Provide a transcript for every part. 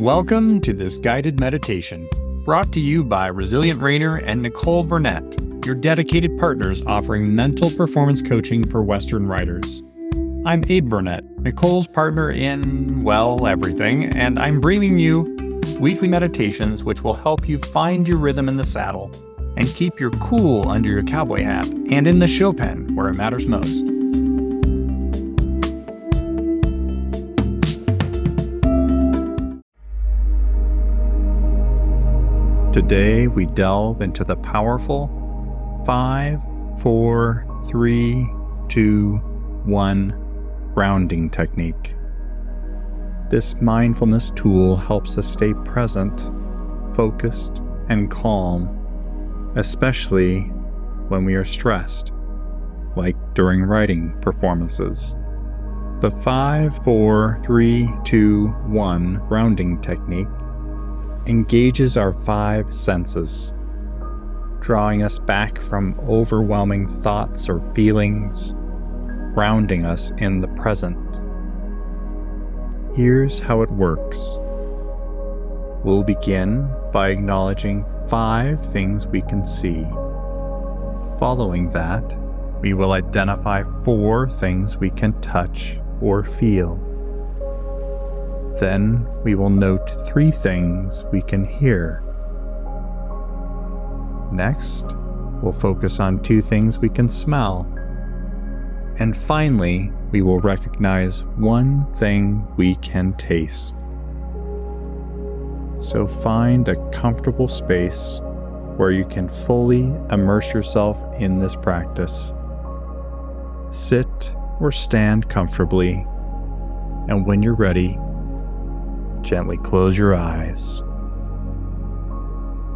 Welcome to this guided meditation, brought to you by Resilient Reiner and Nicole Burnett, your dedicated partners offering mental performance coaching for Western riders. I'm Abe Burnett, Nicole's partner in, well, everything, and I'm bringing you weekly meditations which will help you find your rhythm in the saddle and keep your cool under your cowboy hat and in the show pen where it matters most. Today, we delve into the powerful 5, 4, 3, 2, 1 grounding technique. This mindfulness tool helps us stay present, focused, and calm, especially when we are stressed, like during riding performances. The 5, 4, 3, 2, 1 grounding technique engages our five senses, drawing us back from overwhelming thoughts or feelings, grounding us in the present. Here's how it works. We'll begin by acknowledging five things we can see. Following that, we will identify four things we can touch or feel. Then we will note three things we can hear. Next, we'll focus on two things we can smell. And finally, we will recognize one thing we can taste. So find a comfortable space where you can fully immerse yourself in this practice. Sit or stand comfortably, and when you're ready, Gently close your eyes.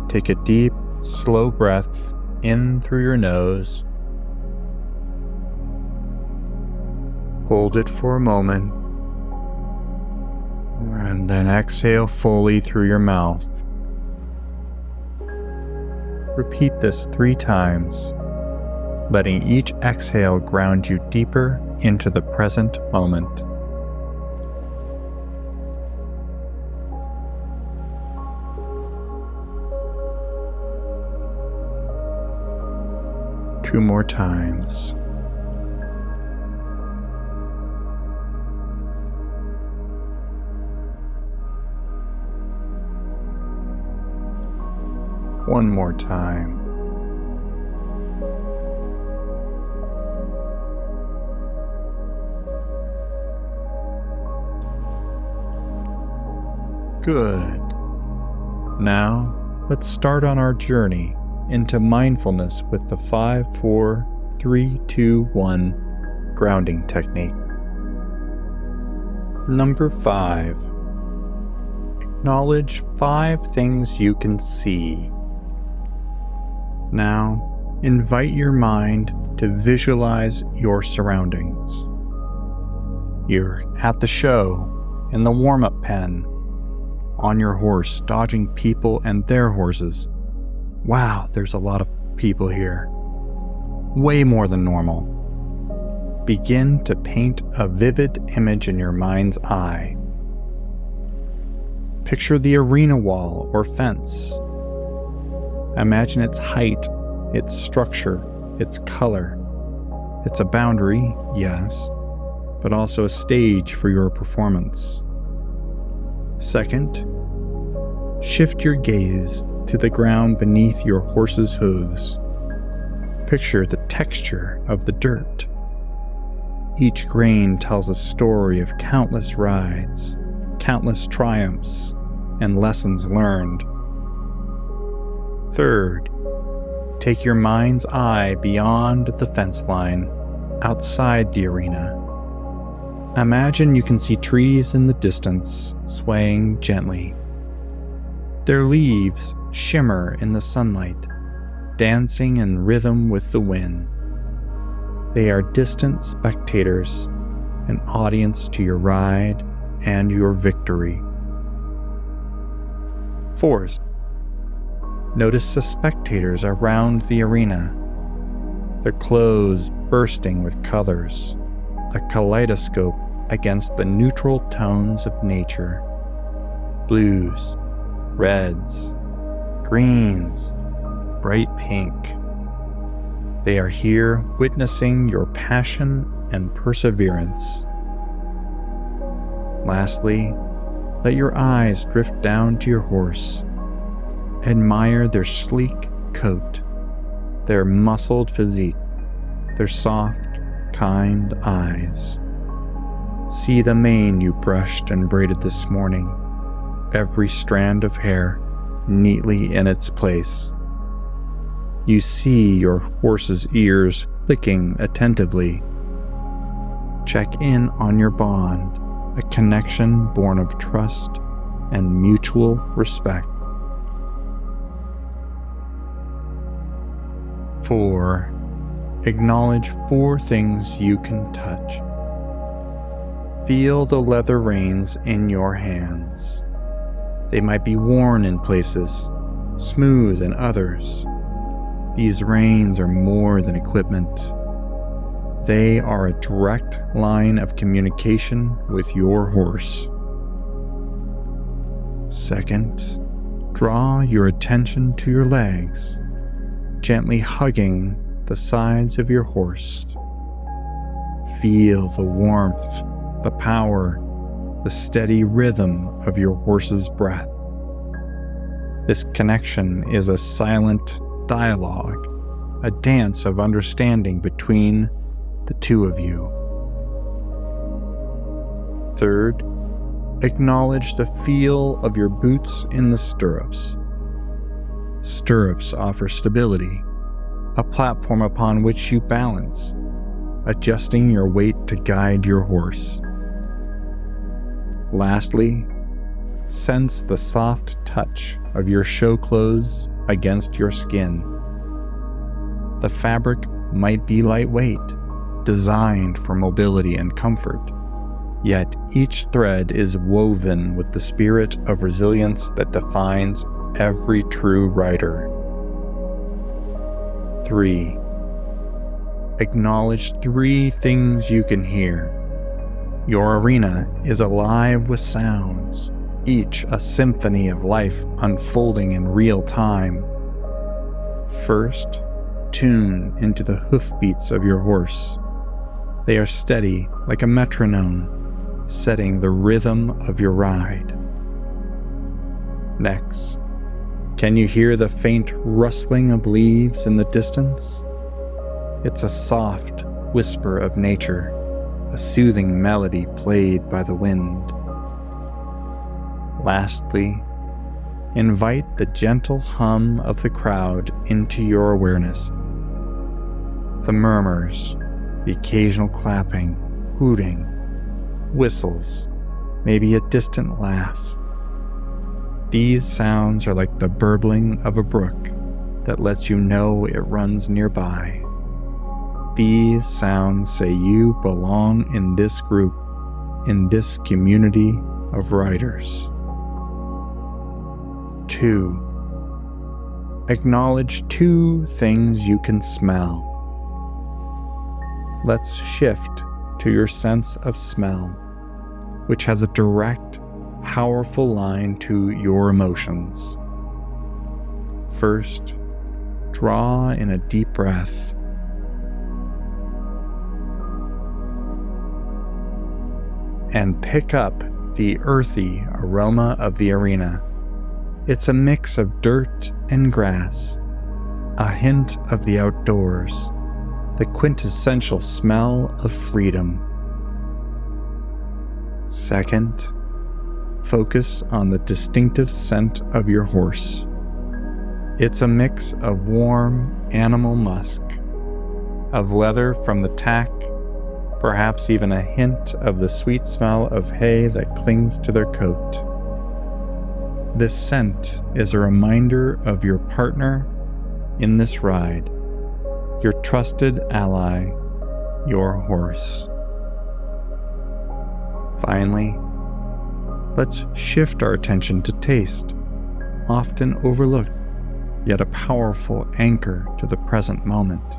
Take a deep, slow breath in through your nose. Hold it for a moment. And then exhale fully through your mouth. Repeat this three times, letting each exhale ground you deeper into the present moment. Two more times. One more time. Good. Now, let's start on our journey into mindfulness with the 5 4 3 2 1 grounding technique. Number 5. Acknowledge five things you can see. Now, invite your mind to visualize your surroundings. You're at the show, in the warm up pen, on your horse, dodging people and their horses Wow, there's a lot of people here. Way more than normal. Begin to paint a vivid image in your mind's eye. Picture the arena wall or fence. Imagine its height, its structure, its color. It's a boundary, yes, but also a stage for your performance. Second, shift your gaze to the ground beneath your horse's hooves. Picture the texture of the dirt. Each grain tells a story of countless rides, countless triumphs, and lessons learned. Third, take your mind's eye beyond the fence line, outside the arena. Imagine you can see trees in the distance swaying gently. Their leaves shimmer in the sunlight, dancing in rhythm with the wind. They are distant spectators, an audience to your ride and your victory. Fourth, notice the spectators around the arena, their clothes bursting with colors, a kaleidoscope against the neutral tones of nature. blues, reds, greens, bright pink. They are here witnessing your passion and perseverance. Lastly, let your eyes drift down to your horse. Admire their sleek coat, their muscled physique, their soft, kind eyes. See the mane you brushed and braided this morning, every strand of hair neatly in its place. You see your horse's ears flicking attentively. Check in on your bond, a connection born of trust and mutual respect. 4. Acknowledge four things you can touch. Feel the leather reins in your hands. They might be worn in places, smooth in others. These reins are more than equipment. They are a direct line of communication with your horse. Second, draw your attention to your legs, gently hugging the sides of your horse. Feel the warmth, the power, the steady rhythm of your horse's breath. This connection is a silent dialogue, a dance of understanding between the two of you. Third, acknowledge the feel of your boots in the stirrups. Stirrups offer stability, a platform upon which you balance, adjusting your weight to guide your horse. Lastly, sense the soft touch of your show clothes against your skin. The fabric might be lightweight, designed for mobility and comfort, yet each thread is woven with the spirit of resilience that defines every true rider. 3. Acknowledge three things you can hear. Your arena is alive with sounds, each a symphony of life unfolding in real time. First, tune into the hoofbeats of your horse. They are steady like a metronome, setting the rhythm of your ride. Next, can you hear the faint rustling of leaves in the distance? It's a soft whisper of nature, a soothing melody played by the wind. Lastly, invite the gentle hum of the crowd into your awareness. The murmurs, the occasional clapping, hooting, whistles, maybe a distant laugh. These sounds are like the burbling of a brook that lets you know it runs nearby. These sounds say you belong in this group, in this community of riders. 2. Acknowledge two things you can smell. Let's shift to your sense of smell, which has a direct powerful line to your emotions. First, draw in a deep breath. And pick up the earthy aroma of the arena. It's a mix of dirt and grass, a hint of the outdoors, the quintessential smell of freedom. Second, focus on the distinctive scent of your horse. It's a mix of warm animal musk, of leather from the tack, perhaps even a hint of the sweet smell of hay that clings to their coat. This scent is a reminder of your partner in this ride, your trusted ally, your horse. Finally, let's shift our attention to taste, often overlooked, yet a powerful anchor to the present moment.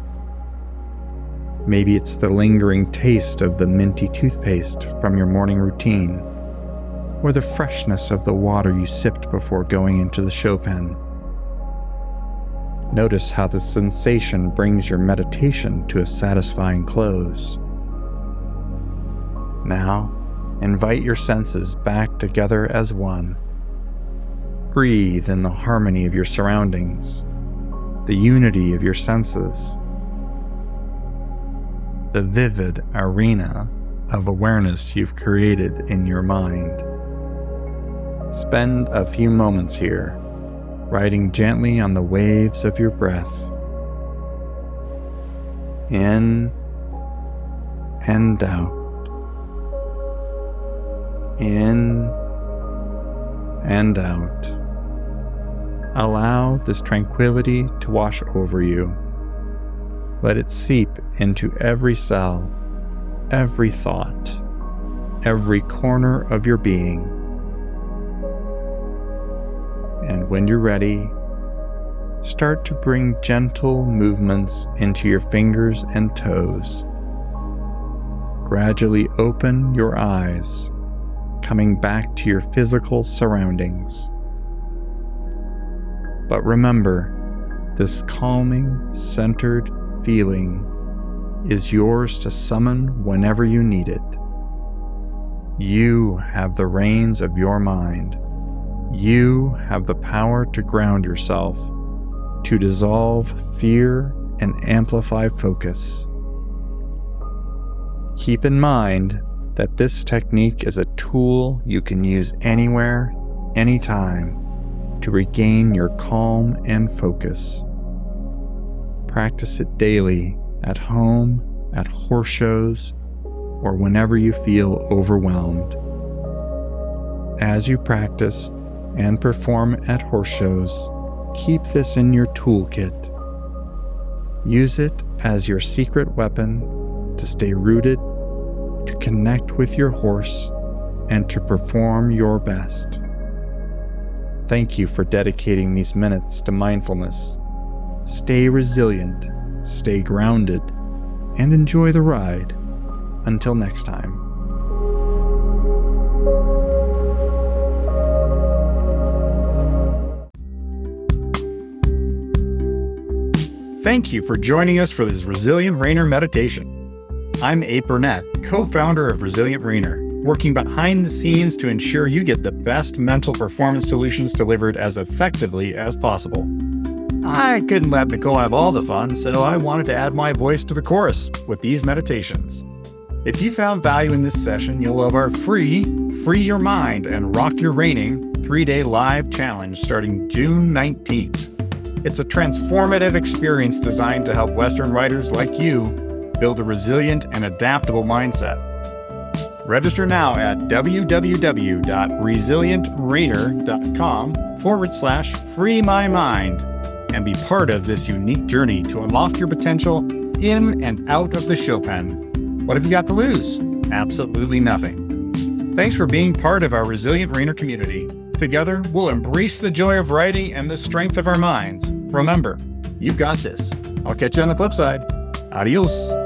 Maybe it's the lingering taste of the minty toothpaste from your morning routine, or the freshness of the water you sipped before going into the show pen. Notice how the sensation brings your meditation to a satisfying close. Now, invite your senses back together as one. Breathe in the harmony of your surroundings, the unity of your senses, the vivid arena of awareness you've created in your mind. Spend a few moments here riding gently on the waves of your breath. In and out. In and out. Allow this tranquility to wash over you. Let it seep into every cell, every thought, every corner of your being. And when you're ready, start to bring gentle movements into your fingers and toes. Gradually open your eyes, coming back to your physical surroundings. But remember, this calming, centered feeling is yours to summon whenever you need it. You have the reins of your mind. You have the power to ground yourself, to dissolve fear and amplify focus. Keep in mind that this technique is a tool you can use anywhere, anytime to regain your calm and focus. Practice it daily at home, at horse shows, or whenever you feel overwhelmed. As you practice, and perform at horse shows, keep this in your toolkit. Use it as your secret weapon to stay rooted, to connect with your horse, and to perform your best. Thank you for dedicating these minutes to mindfulness. Stay resilient, stay grounded, and enjoy the ride. Until next time. Thank you for joining us for this Resilient Reiner meditation. I'm Abe Burnett, co founder of Resilient Reiner, working behind the scenes to ensure you get the best mental performance solutions delivered as effectively as possible. I couldn't let Nicole have all the fun, so I wanted to add my voice to the chorus with these meditations. If you found value in this session, you'll love our free Free Your Mind and Rock Your Reining three day live challenge starting June 19th. It's a transformative experience designed to help Western riders like you build a resilient and adaptable mindset. Register now at www.resilientreiner.com forward slash free my mind and be part of this unique journey to unlock your potential in and out of the show pen. What have you got to lose? Absolutely nothing. Thanks for being part of our Resilient Reiner community. Together, we'll embrace the joy of riding and the strength of our minds. Remember, you've got this. I'll catch you on the flip side. Adios.